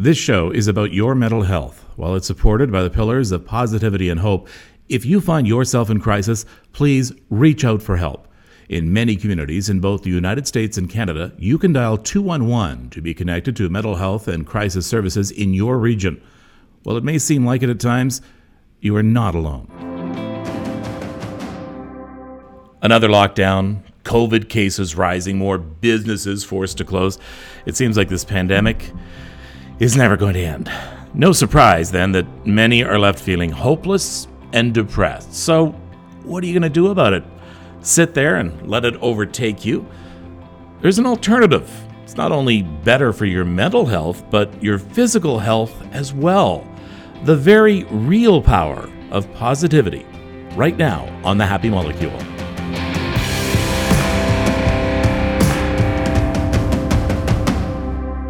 This show is about your mental health. While it's supported by the pillars of positivity and hope, if you find yourself in crisis, please reach out for help. In many communities in both the United States and Canada, you can dial 211 to be connected to mental health and crisis services in your region. While it may seem like it at times, you are not alone. Another lockdown, COVID cases rising, more businesses forced to close. It seems like this pandemic is never going to end. No surprise, then, that many are left feeling hopeless and depressed. So, what are you going to do about it? Sit there and let it overtake you? There's an alternative. It's not only better for your mental health, but your physical health as well. The very real power of positivity, right now on The Happy Molecule.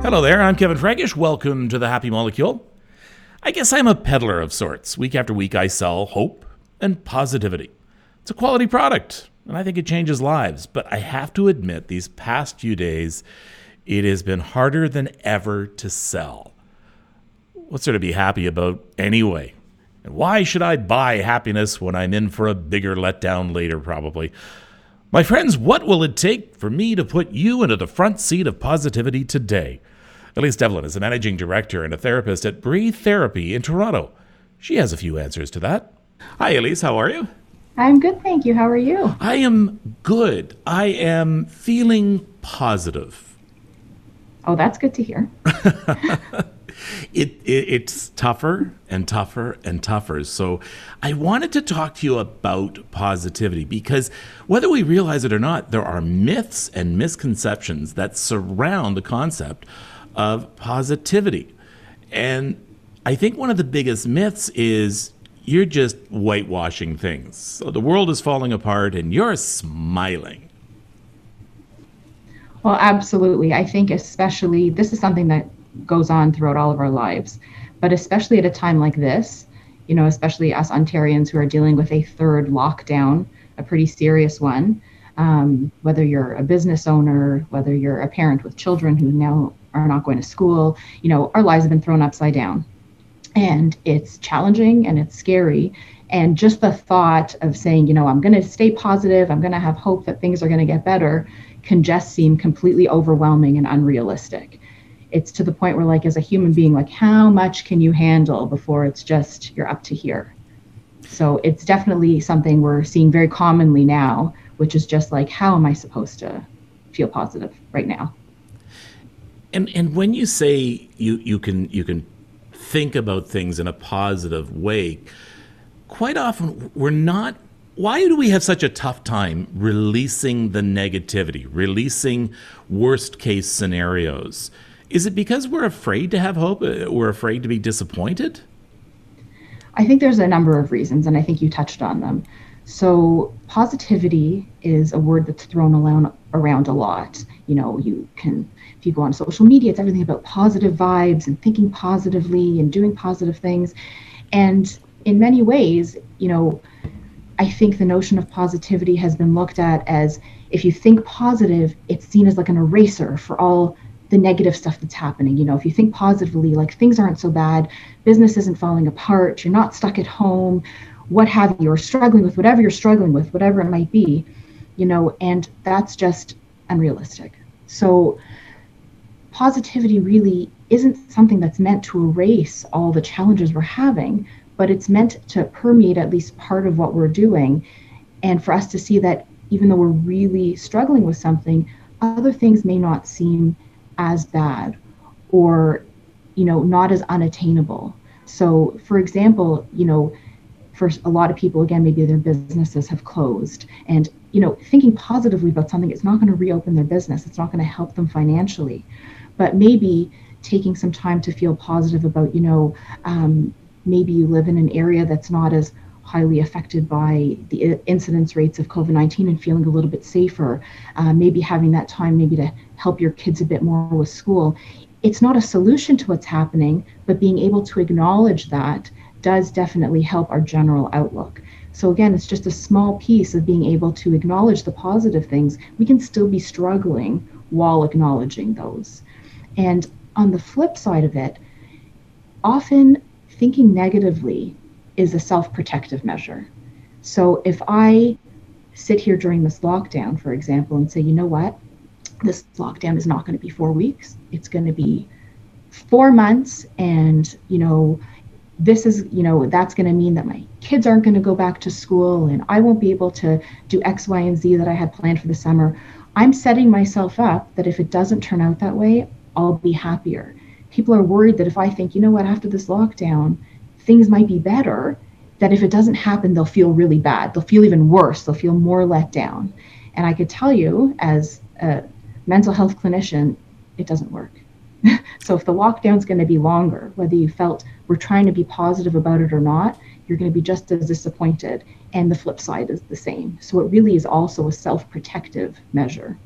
Hello there, I'm Kevin Frankish. Welcome to the Happy Molecule. I guess I'm a peddler of sorts. Week after week, I sell hope and positivity. It's a quality product, and I think it changes lives. But I have to admit, these past few days, it has been harder than ever to sell. What's there to be happy about anyway? And why should I buy happiness when I'm in for a bigger letdown later, probably? My friends, what will it take for me to put you into the front seat of positivity today? Elise Devlin is a managing director and a therapist at Breathe Therapy in Toronto. She has a few answers to that. Hi, Elise. How are you? I'm good, thank you. How are you? I am good. I am feeling positive. Oh, that's good to hear. it, it, it's tougher and tougher and tougher. So I wanted to talk to you about positivity because whether we realize it or not, there are myths and misconceptions that surround the concept of positivity. And I think one of the biggest myths is you're just whitewashing things. So the world is falling apart and you're smiling. Well, absolutely. I think, especially, this is something that goes on throughout all of our lives, but especially at a time like this, you know, especially us Ontarians who are dealing with a third lockdown, a pretty serious one. Um, whether you're a business owner, whether you're a parent with children who now are not going to school. You know, our lives have been thrown upside down. And it's challenging and it's scary. And just the thought of saying, you know, I'm going to stay positive, I'm going to have hope that things are going to get better, can just seem completely overwhelming and unrealistic. It's to the point where, like, as a human being, like, how much can you handle before it's just you're up to here? So it's definitely something we're seeing very commonly now, which is just like, how am I supposed to feel positive right now? And and when you say you you can you can think about things in a positive way, quite often we're not why do we have such a tough time releasing the negativity, releasing worst case scenarios? Is it because we're afraid to have hope? Uh, we're afraid to be disappointed? I think there's a number of reasons, and I think you touched on them. So, positivity is a word that's thrown around, around a lot. You know, you can, if you go on social media, it's everything about positive vibes and thinking positively and doing positive things. And in many ways, you know, I think the notion of positivity has been looked at as if you think positive, it's seen as like an eraser for all the negative stuff that's happening. You know, if you think positively, like things aren't so bad, business isn't falling apart, you're not stuck at home, what have you, or struggling with whatever you're struggling with, whatever it might be, you know, and that's just unrealistic. So, positivity really isn't something that's meant to erase all the challenges we're having, but it's meant to permeate at least part of what we're doing. And for us to see that even though we're really struggling with something, other things may not seem as bad or, you know, not as unattainable. So, for example, you know, for a lot of people again maybe their businesses have closed and you know thinking positively about something it's not going to reopen their business. It's not going to help them financially. But maybe taking some time to feel positive about you know um, maybe you live in an area that's not as highly affected by the incidence rates of covid-19 and feeling a little bit safer uh, maybe having that time maybe to help your kids a bit more with school. It's not a solution to what's happening but being able to acknowledge that does definitely help our general outlook. So, again, it's just a small piece of being able to acknowledge the positive things. We can still be struggling while acknowledging those. And on the flip side of it, often thinking negatively is a self protective measure. So if I sit here during this lockdown, for example, and say, you know what, this lockdown is not going to be four weeks, it's going to be four months, and, you know, this is, you know, that's going to mean that my kids aren't going to go back to school and I won't be able to do X, Y, and Z that I had planned for the summer. I'm setting myself up that if it doesn't turn out that way, I'll be happier. People are worried that if I think, you know what, after this lockdown, things might be better, that if it doesn't happen, they'll feel really bad. They'll feel even worse. They'll feel more let down. And I could tell you, as a mental health clinician, it doesn't work. so if the lockdown's going to be longer, whether you felt we're trying to be positive about it or not, you're going to be just as disappointed. And the flip side is the same. So it really is also a self protective measure.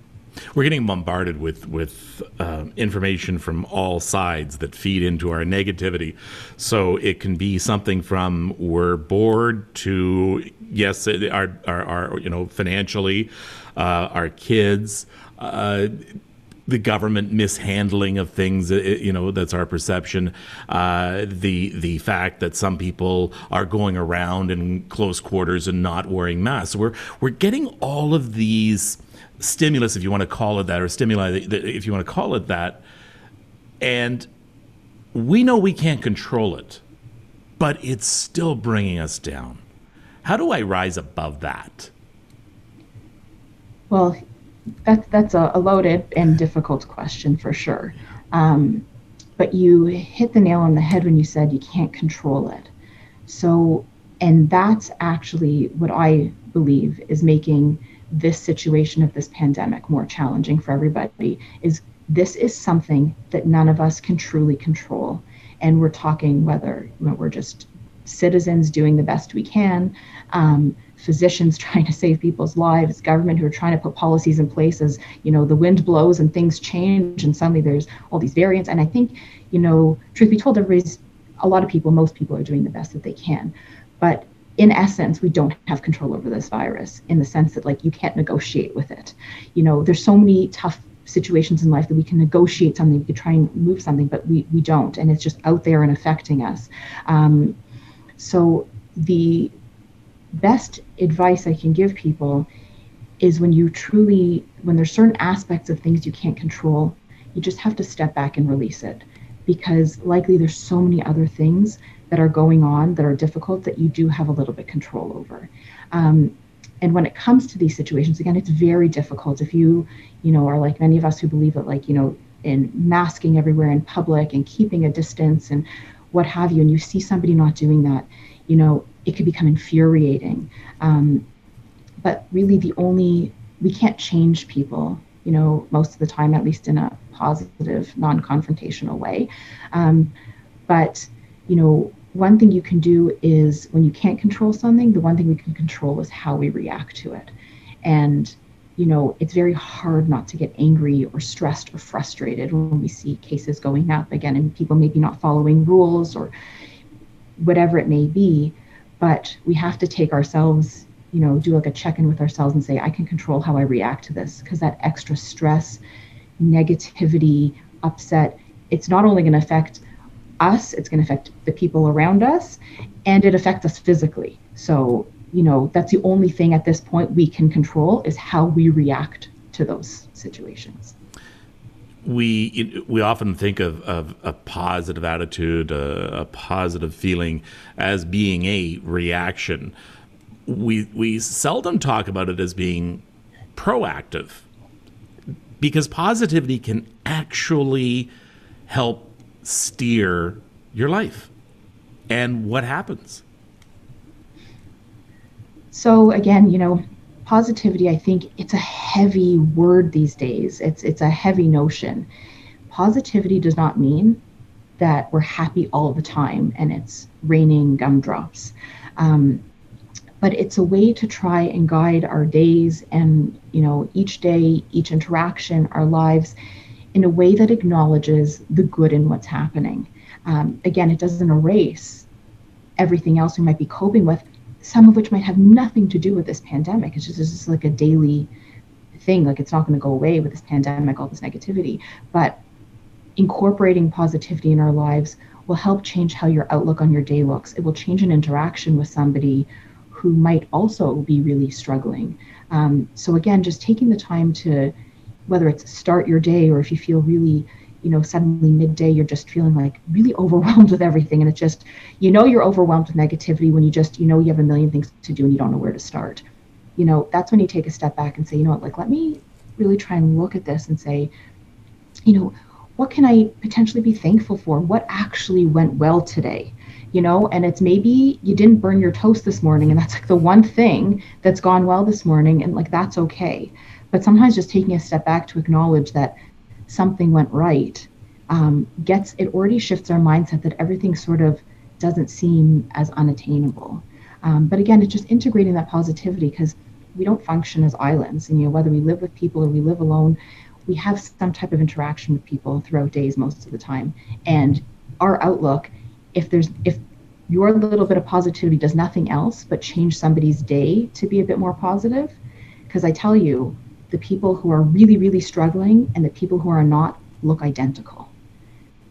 We're getting bombarded with with uh, information from all sides that feed into our negativity. So it can be something from we're bored to yes, our our, our you know financially, uh, our kids. Uh, the government mishandling of things, uh, you know, that's our perception. Uh, the the fact that some people are going around in close quarters and not wearing masks. We're we're getting all of these stimulus, if you want to call it that, or stimuli, if you want to call it that, and we know we can't control it, but it's still bringing us down. How do I rise above that? Well, that's that's a, a loaded and difficult question for sure. Um, but you hit the nail on the head when you said you can't control it. So, and that's actually what I believe is making this situation of this pandemic more challenging for everybody. Is this is something that none of us can truly control, and we're talking whether you know, we're just citizens doing the best we can. Um, physicians trying to save people's lives, government who are trying to put policies in place as you know the wind blows and things change, and suddenly there's all these variants. And I think, you know, truth be told, everybody's a lot of people, most people are doing the best that they can, but in essence, we don't have control over this virus in the sense that like you can't negotiate with it. You know, there's so many tough situations in life that we can negotiate something, we could try and move something, but we we don't, and it's just out there and affecting us. Um, so the best advice I can give people is when you truly, when there's certain aspects of things you can't control, you just have to step back and release it because likely there's so many other things that are going on that are difficult that you do have a little bit control over. Um, and when it comes to these situations, again, it's very difficult if you, you know, are like many of us who believe that, like, you know, in masking everywhere in public and keeping a distance and what have you, and you see somebody not doing that, you know, it could become infuriating. Um, but really, the only, we can't change people, you know, most of the time, at least in a positive, non confrontational way. Um, but, you know, one thing you can do is when you can't control something, the one thing we can control is how we react to it. And, you know, it's very hard not to get angry or stressed or frustrated when we see cases going up again and people maybe not following rules or whatever it may be but we have to take ourselves you know do like a check-in with ourselves and say i can control how i react to this because that extra stress negativity upset it's not only going to affect us it's going to affect the people around us and it affects us physically. So you know that's the only thing at this point we can control is how we react to those situations we we often think of, of a positive attitude, a, a, positive feeling as being a reaction. We we seldom talk about it as being proactive, because positivity can actually help steer your life and what happens. So again, you know, positivity, I think it's a heavy word these days. It's it's a heavy notion. Positivity does not mean that we're happy all the time and it's raining gumdrops. Um, but it's a way to try and guide our days and you know each day each interaction our lives in a way that acknowledges the good in what's happening um, again it doesn't erase everything else we might be coping with some of which might have nothing to do with this pandemic. It's just, it's just like a daily thing. Like it's not going to go away with this pandemic, all this negativity. But incorporating positivity in our lives will help change how your outlook on your day looks. It will change an interaction with somebody who might also be really struggling. Um, so again, just taking the time to, whether it's start your day or if you feel really, you know, suddenly midday you're just feeling like really overwhelmed with everything, and it's just, you know, you're overwhelmed with negativity when you just, you know, you have a million things to do and you don't know where to start. You know, that's when you take a step back and say, you know what, like let me really try and look at this and say, you know, what can I potentially be thankful for? What actually went well today? You know, and it's maybe you didn't burn your toast this morning, and that's like the one thing that's gone well this morning, and like that's okay. But sometimes just taking a step back to acknowledge that something went right um, gets it already shifts our mindset that everything sort of doesn't seem as unattainable. Um, but again, it's just integrating that positivity because we don't function as islands, and you know whether we live with people or we live alone, we have some type of interaction with people throughout days most of the time and our outlook if there's if your little bit of positivity does nothing else but change somebody's day to be a bit more positive because i tell you the people who are really really struggling and the people who are not look identical.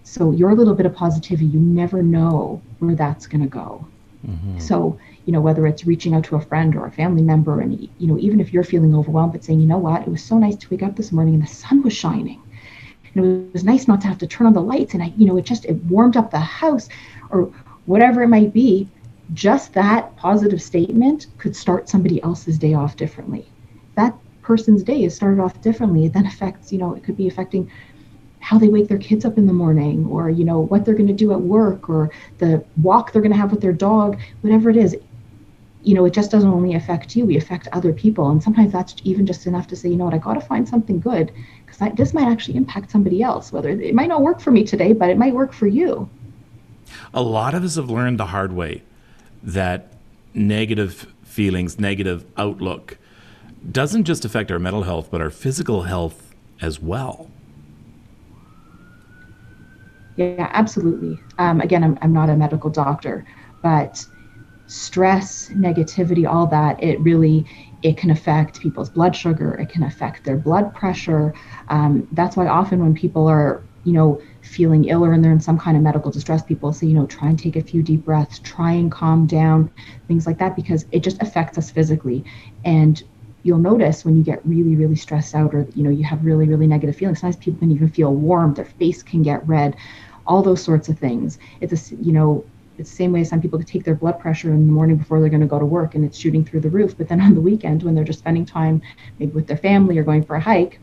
So your little bit of positivity you never know where that's going to go. Mm-hmm. so you know whether it's reaching out to a friend or a family member and you know even if you're feeling overwhelmed but saying you know what? It was so nice to wake up this morning and the sun was shining. And it was nice not to have to turn on the lights and i you know it just it warmed up the house or whatever it might be. Just that positive statement could start somebody else's day off differently. That person's day is started off differently it then affects you know it could be affecting how they wake their kids up in the morning or you know what they're going to do at work or the walk they're going to have with their dog whatever it is you know, it just doesn't only affect you, we affect other people. And sometimes that's even just enough to say, you know what, I got to find something good because this might actually impact somebody else. Whether it might not work for me today, but it might work for you. A lot of us have learned the hard way that negative feelings, negative outlook doesn't just affect our mental health, but our physical health as well. Yeah, absolutely. Um, again, I'm, I'm not a medical doctor, but stress, negativity, all that, it really it can affect people's blood sugar. It can affect their blood pressure. Um, that's why often when people are you know feeling ill or they're in some kind of medical distress people say you know try and take a few deep breaths try and calm down things like that because it just affects us physically and you'll notice when you get really really stressed out or you know you have really really negative feelings sometimes people can even feel warm their face can get red all those sorts of things it's a you know it's the same way some people take their blood pressure in the morning before they're going to go to work and it's shooting through the roof. But then on the weekend, when they're just spending time maybe with their family or going for a hike,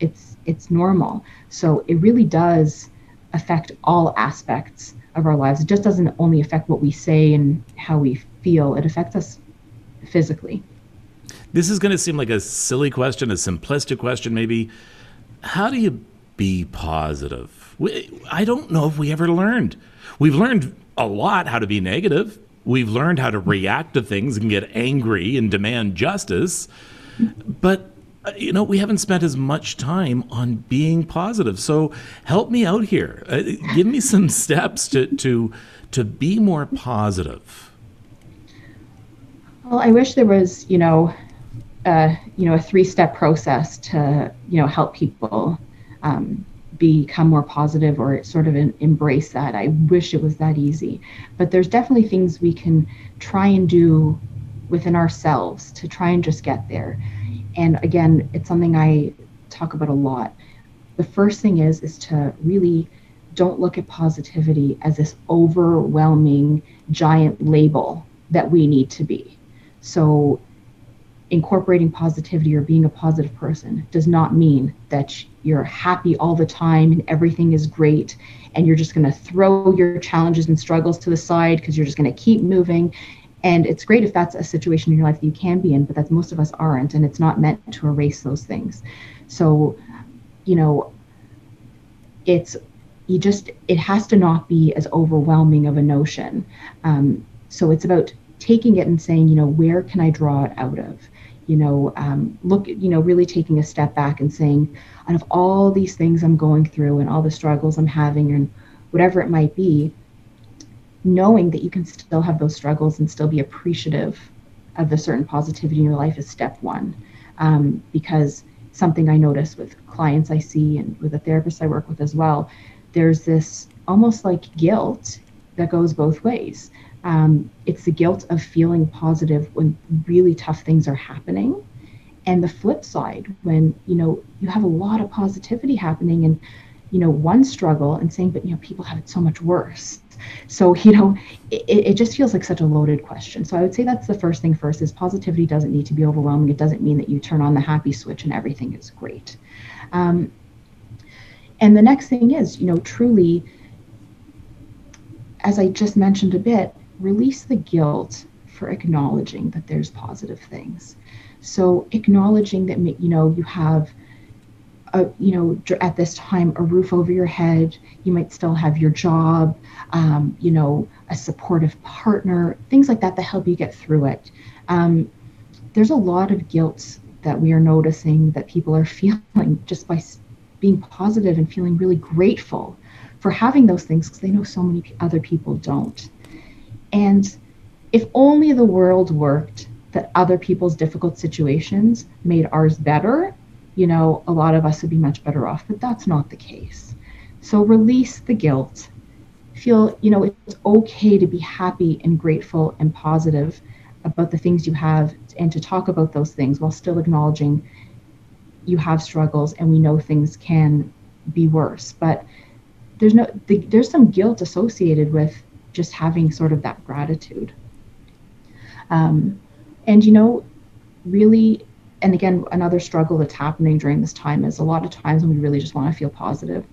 it's it's normal. So it really does affect all aspects of our lives. It just doesn't only affect what we say and how we feel. It affects us physically. This is going to seem like a silly question, a simplistic question, maybe. How do you be positive? I don't know if we ever learned. We've learned a lot how to be negative. We've learned how to react to things and get angry and demand justice. But uh, you know, we haven't spent as much time on being positive. So help me out here. Uh, give me some steps to to to be more positive. Well, I wish there was, you know, uh, you know, a three-step process to, you know, help people um, become more positive or sort of embrace that. I wish it was that easy. But there's definitely things we can try and do within ourselves to try and just get there. And again, it's something I talk about a lot. The first thing is is to really don't look at positivity as this overwhelming giant label that we need to be. So incorporating positivity or being a positive person does not mean that you're happy all the time and everything is great and you're just going to throw your challenges and struggles to the side because you're just going to keep moving. And it's great if that's a situation in your life that you can be in but that's most of us aren't and it's not meant to erase those things. So you know it's you just it has to not be as overwhelming of a notion. Um, so it's about taking it and saying you know where can i draw it out of you know, um, look, you know, really taking a step back and saying, out of all these things I'm going through and all the struggles I'm having and whatever it might be, knowing that you can still have those struggles and still be appreciative of the certain positivity in your life is step one. Um, because something I notice with clients I see and with the therapists I work with as well, there's this almost like guilt that goes both ways. Um, it's the guilt of feeling positive when really tough things are happening, and the flip side when you know you have a lot of positivity happening and you know one struggle and saying, but you know people have it so much worse. So you know it, it just feels like such a loaded question. So I would say that's the first thing first is positivity doesn't need to be overwhelming. It doesn't mean that you turn on the happy switch and everything is great. Um, and the next thing is, you know, truly, as I just mentioned a bit, release the guilt for acknowledging that there's positive things. So acknowledging that, you know, you have, a, you know, at this time, a roof over your head, you might still have your job, um, you know, a supportive partner, things like that that help you get through it. Um, there's a lot of guilt that we are noticing that people are feeling just by being positive and feeling really grateful for having those things because they know so many other people don't. And if only the world worked that other people's difficult situations made ours better, you know, a lot of us would be much better off, but that's not the case. So release the guilt. Feel, you know, it's okay to be happy and grateful and positive about the things you have and to talk about those things while still acknowledging you have struggles and we know things can be worse but there's no the, there's some guilt associated with just having sort of that gratitude. Um, and you know really and again another struggle that's happening during this time is a lot of times when we really just want to feel positive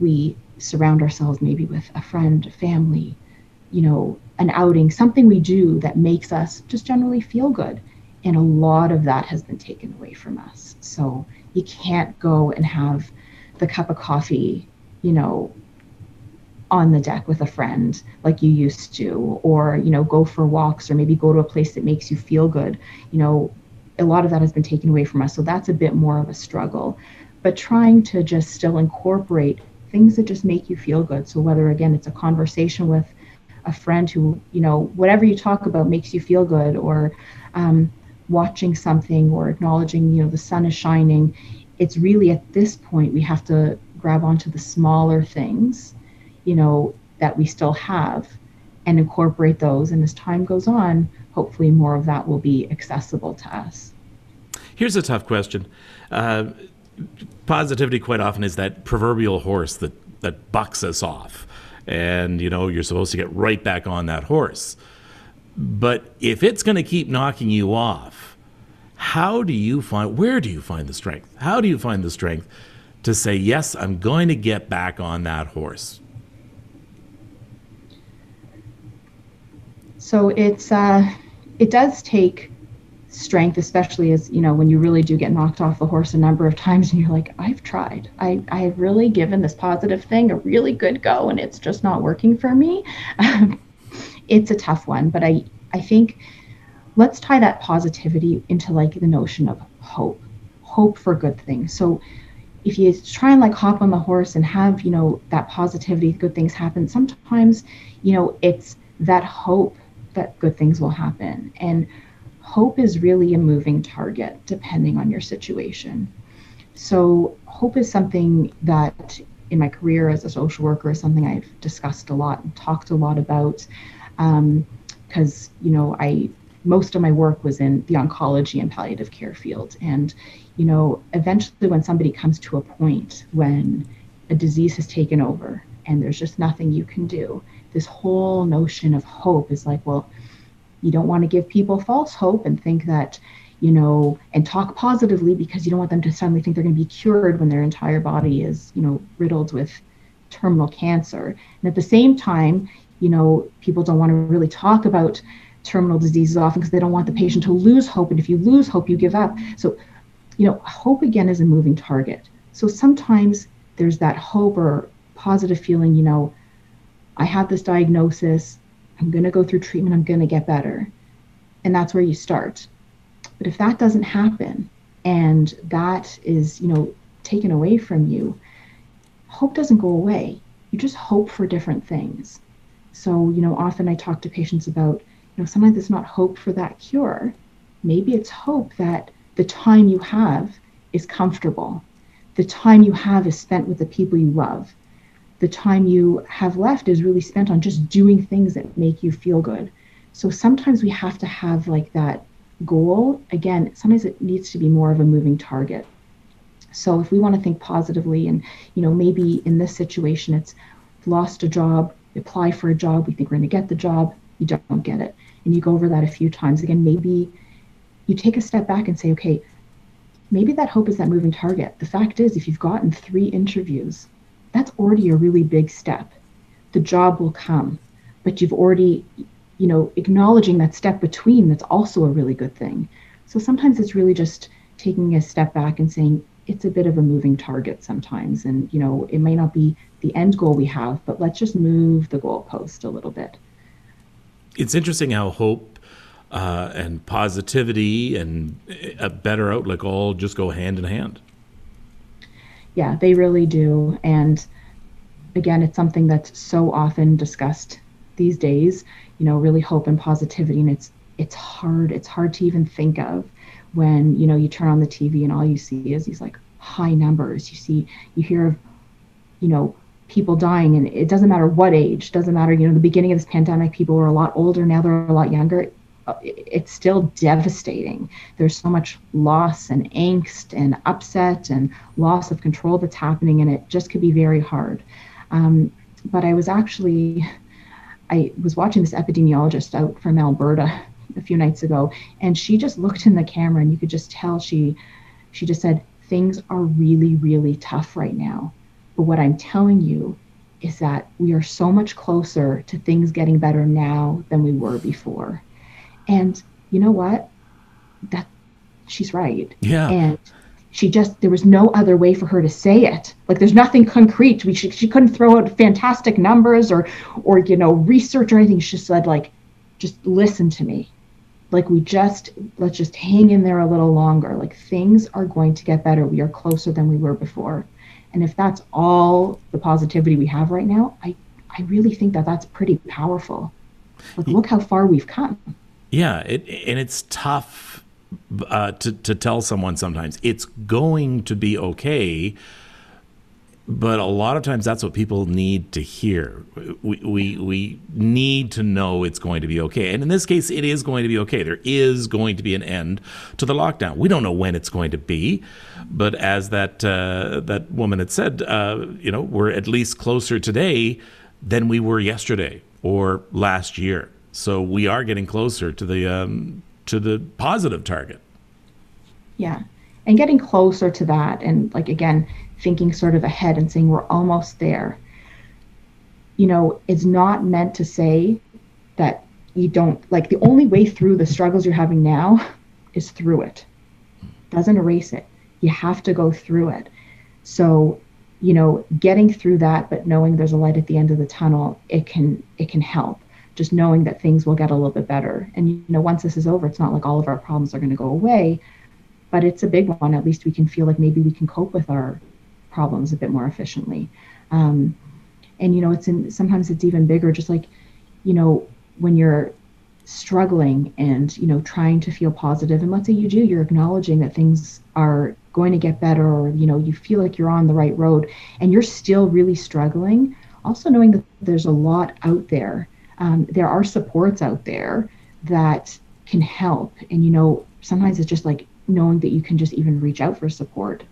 we surround ourselves maybe with a friend family you know an outing something we do that makes us just generally feel good. And a lot of that has been taken away from us. So you can't go and have the cup of coffee you know on the deck with a friend like you used to or you know go for walks or maybe go to a place that makes you feel good. You know a lot of that has been taken away from us so that's a bit more of a struggle. But trying to just still incorporate things that just make you feel good. So whether again it's a conversation with a friend who you know whatever you talk about makes you feel good or um, watching something or acknowledging you know the sun is shining it's really at this point we have to grab onto the smaller things you know that we still have and incorporate those. And as time goes on hopefully more of that will be accessible to us. Here's a tough question. Uh, positivity quite often is that proverbial horse that that bucks us off. And you know you're supposed to get right back on that horse. But if it's going to keep knocking you off, how do you find, where do you find the strength? How do you find the strength to say, yes, I'm going to get back on that horse? So it's, uh, it does take strength, especially as, you know, when you really do get knocked off the horse a number of times and you're like, I've tried. I, I've really given this positive thing a really good go and it's just not working for me. it's a tough one, but I I think let's tie that positivity into like the notion of hope, hope for good things. So if you try and like hop on the horse and have you know that positivity, good things happen. Sometimes you know it's that hope that good things will happen, and hope is really a moving target depending on your situation. So hope is something that in my career as a social worker is something I've discussed a lot and talked a lot about because um, you know I most of my work was in the oncology and palliative care field, and you know eventually when somebody comes to a point when a disease has taken over and there's just nothing you can do, this whole notion of hope is like, well, you don't want to give people false hope and think that you know, and talk positively because you don't want them to suddenly think they're going to be cured when their entire body is, you know, riddled with terminal cancer. And at the same time, you know, people don't want to really talk about terminal diseases often because they don't want the patient to lose hope. And if you lose hope, you give up. So, you know, hope again is a moving target. So sometimes there's that hope or positive feeling, you know, I have this diagnosis, I'm going to go through treatment, I'm going to get better. And that's where you start. But if that doesn't happen and that is, you know, taken away from you, hope doesn't go away. You just hope for different things. So, you know, often I talk to patients about, you know, sometimes it's not hope for that cure. Maybe it's hope that the time you have is comfortable. The time you have is spent with the people you love. The time you have left is really spent on just doing things that make you feel good. So sometimes we have to have like that goal. Again, sometimes it needs to be more of a moving target. So if we want to think positively and you know maybe in this situation it's lost a job, apply for a job, we think we're going to get the job, you don't get it. And you go over that a few times again, maybe you take a step back and say, okay, maybe that hope is that moving target. The fact is if you've gotten 3 interviews that's already a really big step. The job will come, but you've already, you know, acknowledging that step between, that's also a really good thing. So sometimes it's really just taking a step back and saying, it's a bit of a moving target sometimes. And, you know, it may not be the end goal we have, but let's just move the goalpost a little bit. It's interesting how hope uh, and positivity and a better outlook all just go hand in hand yeah, they really do. And again, it's something that's so often discussed these days, you know, really hope and positivity. And it's it's hard, it's hard to even think of when, you know, you turn on the TV and all you see is these like high numbers. You see, you hear of, you know, people dying and it doesn't matter what age, doesn't matter, you know, the beginning of this pandemic, people were a lot older, now they're a lot younger it's still devastating. There's so much loss and angst and upset and loss of control that's happening, and it just could be very hard. Um, but I was actually, I was watching this epidemiologist out from Alberta a few nights ago, and she just looked in the camera, and you could just tell she, she just said things are really, really tough right now. But what I'm telling you is that we are so much closer to things getting better now than we were before. And you know what? That she's right. Yeah. And she just there was no other way for her to say it. Like there's nothing concrete. We, she, she couldn't throw out fantastic numbers or or you know research or anything. She said like, just listen to me. Like we just let's just hang in there a little longer. Like things are going to get better. We are closer than we were before. And if that's all the positivity we have right now, I I really think that that's pretty powerful. Like look how far we've come. Yeah, it, and it's tough uh, to to tell someone sometimes it's going to be okay, but a lot of times that's what people need to hear. We, we we need to know it's going to be okay, and in this case, it is going to be okay. There is going to be an end to the lockdown. We don't know when it's going to be, but as that uh, that woman had said, uh, you know, we're at least closer today than we were yesterday or last year. So we are getting closer to the um, to the positive target. Yeah, and getting closer to that, and like again, thinking sort of ahead and saying we're almost there. You know, it's not meant to say that you don't like the only way through the struggles you're having now is through it. Doesn't erase it. You have to go through it. So, you know, getting through that, but knowing there's a light at the end of the tunnel, it can it can help just knowing that things will get a little bit better. And you know, once this is over, it's not like all of our problems are going to go away, but it's a big one. At least we can feel like maybe we can cope with our problems a bit more efficiently. Um, and you know, it's in sometimes it's even bigger. Just like, you know, when you're struggling and you know trying to feel positive and let's say you do you're acknowledging that things are going to get better or you know you feel like you're on the right road and you're still really struggling also knowing that there's a lot out there um, there are supports out there that can help. And, you know, sometimes it's just like knowing that you can just even reach out for support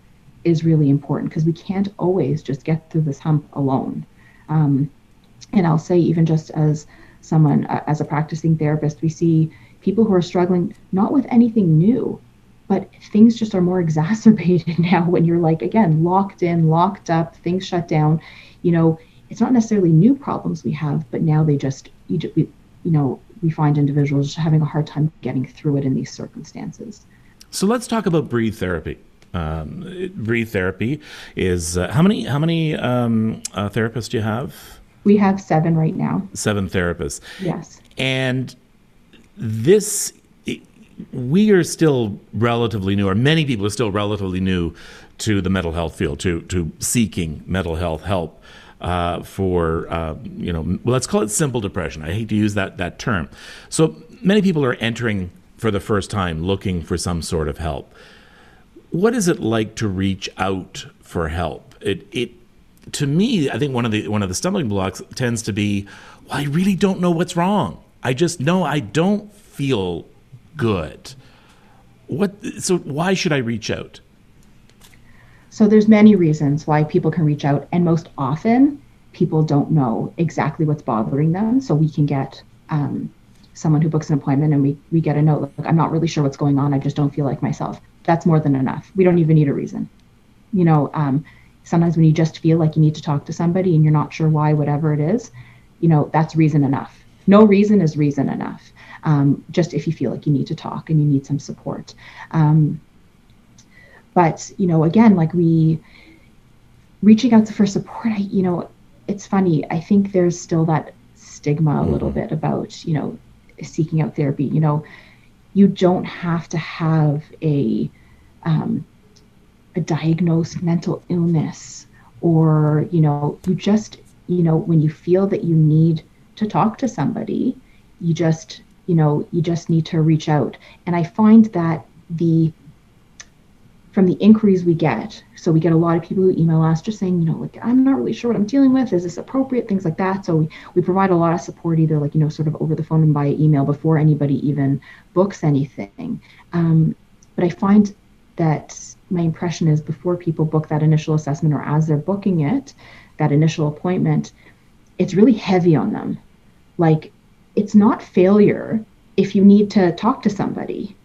is really important because we can't always just get through this hump alone. Um, and I'll say, even just as someone, uh, as a practicing therapist, we see people who are struggling not with anything new, but things just are more exacerbated now when you're like, again, locked in, locked up, things shut down. You know, it's not necessarily new problems we have, but now they just you, know we find individuals having a hard time getting through it in these circumstances. So let's talk about breathe therapy. Um, breathe therapy is uh, how many how many um, uh, therapists do you have? We have seven right now. Seven therapists. Yes. And this we are still relatively new, or many people are still relatively new to the mental health field, to to seeking mental health help uh, for uh, you know let's call it simple depression. I hate to use that that term. So many people are entering for the first time looking for some sort of help. What is it like to reach out for help? It it to me, I think one of the one of the stumbling blocks tends to be, well, I really don't know what's wrong. I just know I don't feel good. What? So why should I reach out? So there's many reasons why people can reach out, and most often people don't know exactly what's bothering them. So we can get um, someone who books an appointment and we, we get a note like i'm not really sure what's going on. I just don't feel like myself. That's more than enough. We don't even need a reason. You know um, sometimes when you just feel like you need to talk to somebody and you're not sure why whatever it is you know that's reason enough. No reason is reason enough. Um, just if you feel like you need to talk and you need some support. Um, but you know again like we reaching out for support I, you know it's funny i think there's still that stigma a little mm-hmm. bit about you know seeking out therapy. You know, you don't have to have a um, a diagnosed mental illness, or you know, you just you know when you feel that you need to talk to somebody, you just you know you just need to reach out. And I find that the from the inquiries we get. So we get a lot of people who email us just saying, you know, like I'm not really sure what I'm dealing with. Is this appropriate? Things like that. So we, we provide a lot of support either like, you know, sort of over the phone and by email before anybody even books anything. Um, but I find that my impression is before people book that initial assessment or as they're booking it, that initial appointment, it's really heavy on them. Like it's not failure if you need to talk to somebody.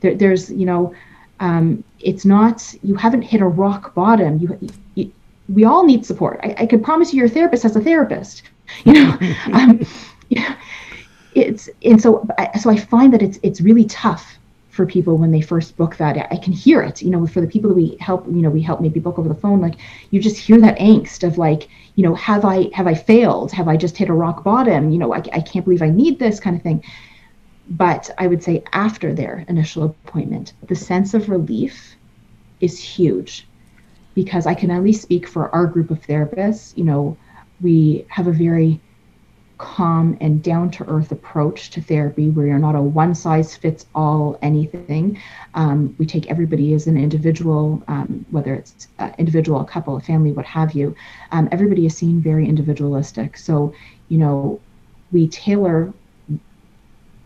There, there's, you know, um, it's not you haven't hit a rock bottom. You, you we all need support. I, I, can promise you your therapist has a therapist you know? Um, yeah, it's and so so i find that it's it's really tough for people when they first book that. I can hear it you know for the people that we help you know we help maybe book over the phone like you just hear that angst of like you know have i have i failed? Have i just hit a rock bottom? You know i, I can't believe i need this kind of thing but I would say after their initial appointment, the sense of relief is huge because I can at least speak for our group of therapists. You know, we have a very calm and down to earth approach to therapy where you're not a one size fits all anything. Um, we take everybody as an individual, um, whether it's uh, individual, a couple, a family, what have you. Um, everybody is seen very individualistic. So, you know, we tailor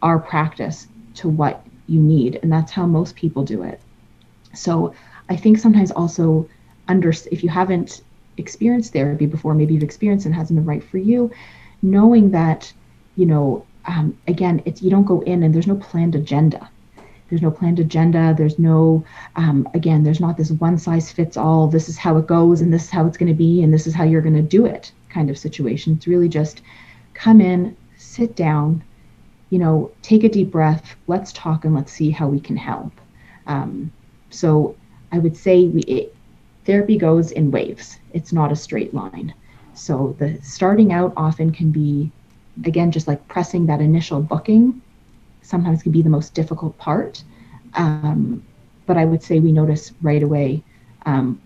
our practice to what you need and that's how most people do it. So i think sometimes also under if you haven't experienced therapy before maybe you've experienced and hasn't been right for you knowing that you know um, again it's you don't go in and there's no planned agenda. There's no planned agenda. There's no um, again there's not this one size fits all this is how it goes and this is how it's going to be and this is how you're going to do it kind of situation. It's really just come in sit down you know, take a deep breath, let's talk and let's see how we can help. Um, so I would say we, it, therapy goes in waves, it's not a straight line. So the starting out often can be, again, just like pressing that initial booking, sometimes can be the most difficult part. Um, but I would say we notice right away um,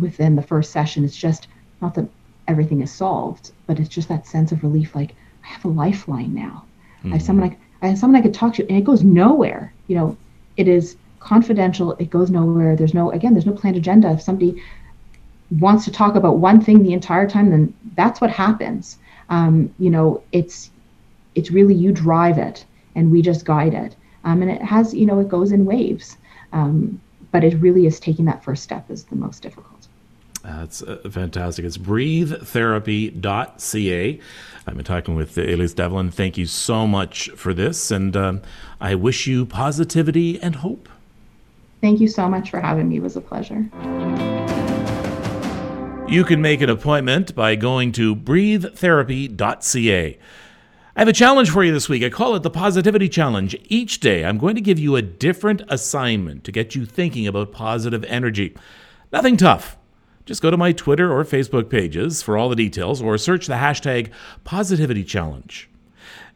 within the first session, it's just not that everything is solved, but it's just that sense of relief like, I have a lifeline now Mm-hmm. I have someone I, I have someone I could talk to, and it goes nowhere. You know, it is confidential. It goes nowhere. There's no again. There's no planned agenda. If somebody wants to talk about one thing the entire time, then that's what happens. Um, you know, it's it's really you drive it, and we just guide it. Um, and it has, you know, it goes in waves. Um, but it really is taking that first step is the most difficult. That's uh, fantastic. It's breathetherapy.ca. I've been talking with Elise Devlin. Thank you so much for this, and um, I wish you positivity and hope. Thank you so much for having me. It was a pleasure. You can make an appointment by going to breathetherapy.ca. I have a challenge for you this week. I call it the Positivity Challenge. Each day, I'm going to give you a different assignment to get you thinking about positive energy. Nothing tough. Just go to my Twitter or Facebook pages for all the details or search the hashtag Positivity Challenge.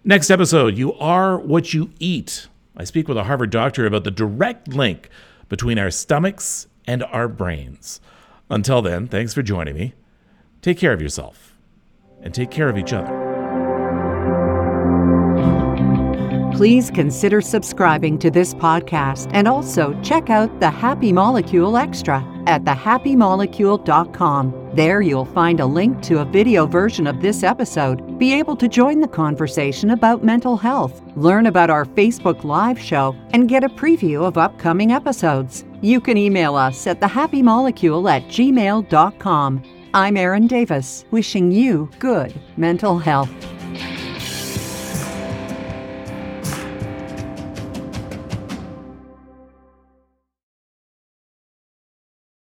Next episode, you are what you eat. I speak with a Harvard doctor about the direct link between our stomachs and our brains. Until then, thanks for joining me. Take care of yourself and take care of each other. Please consider subscribing to this podcast and also check out the Happy Molecule Extra at thehappymolecule.com. There you'll find a link to a video version of this episode, be able to join the conversation about mental health, learn about our Facebook Live show, and get a preview of upcoming episodes. You can email us at thehappymolecule at gmail.com. I'm Erin Davis, wishing you good mental health.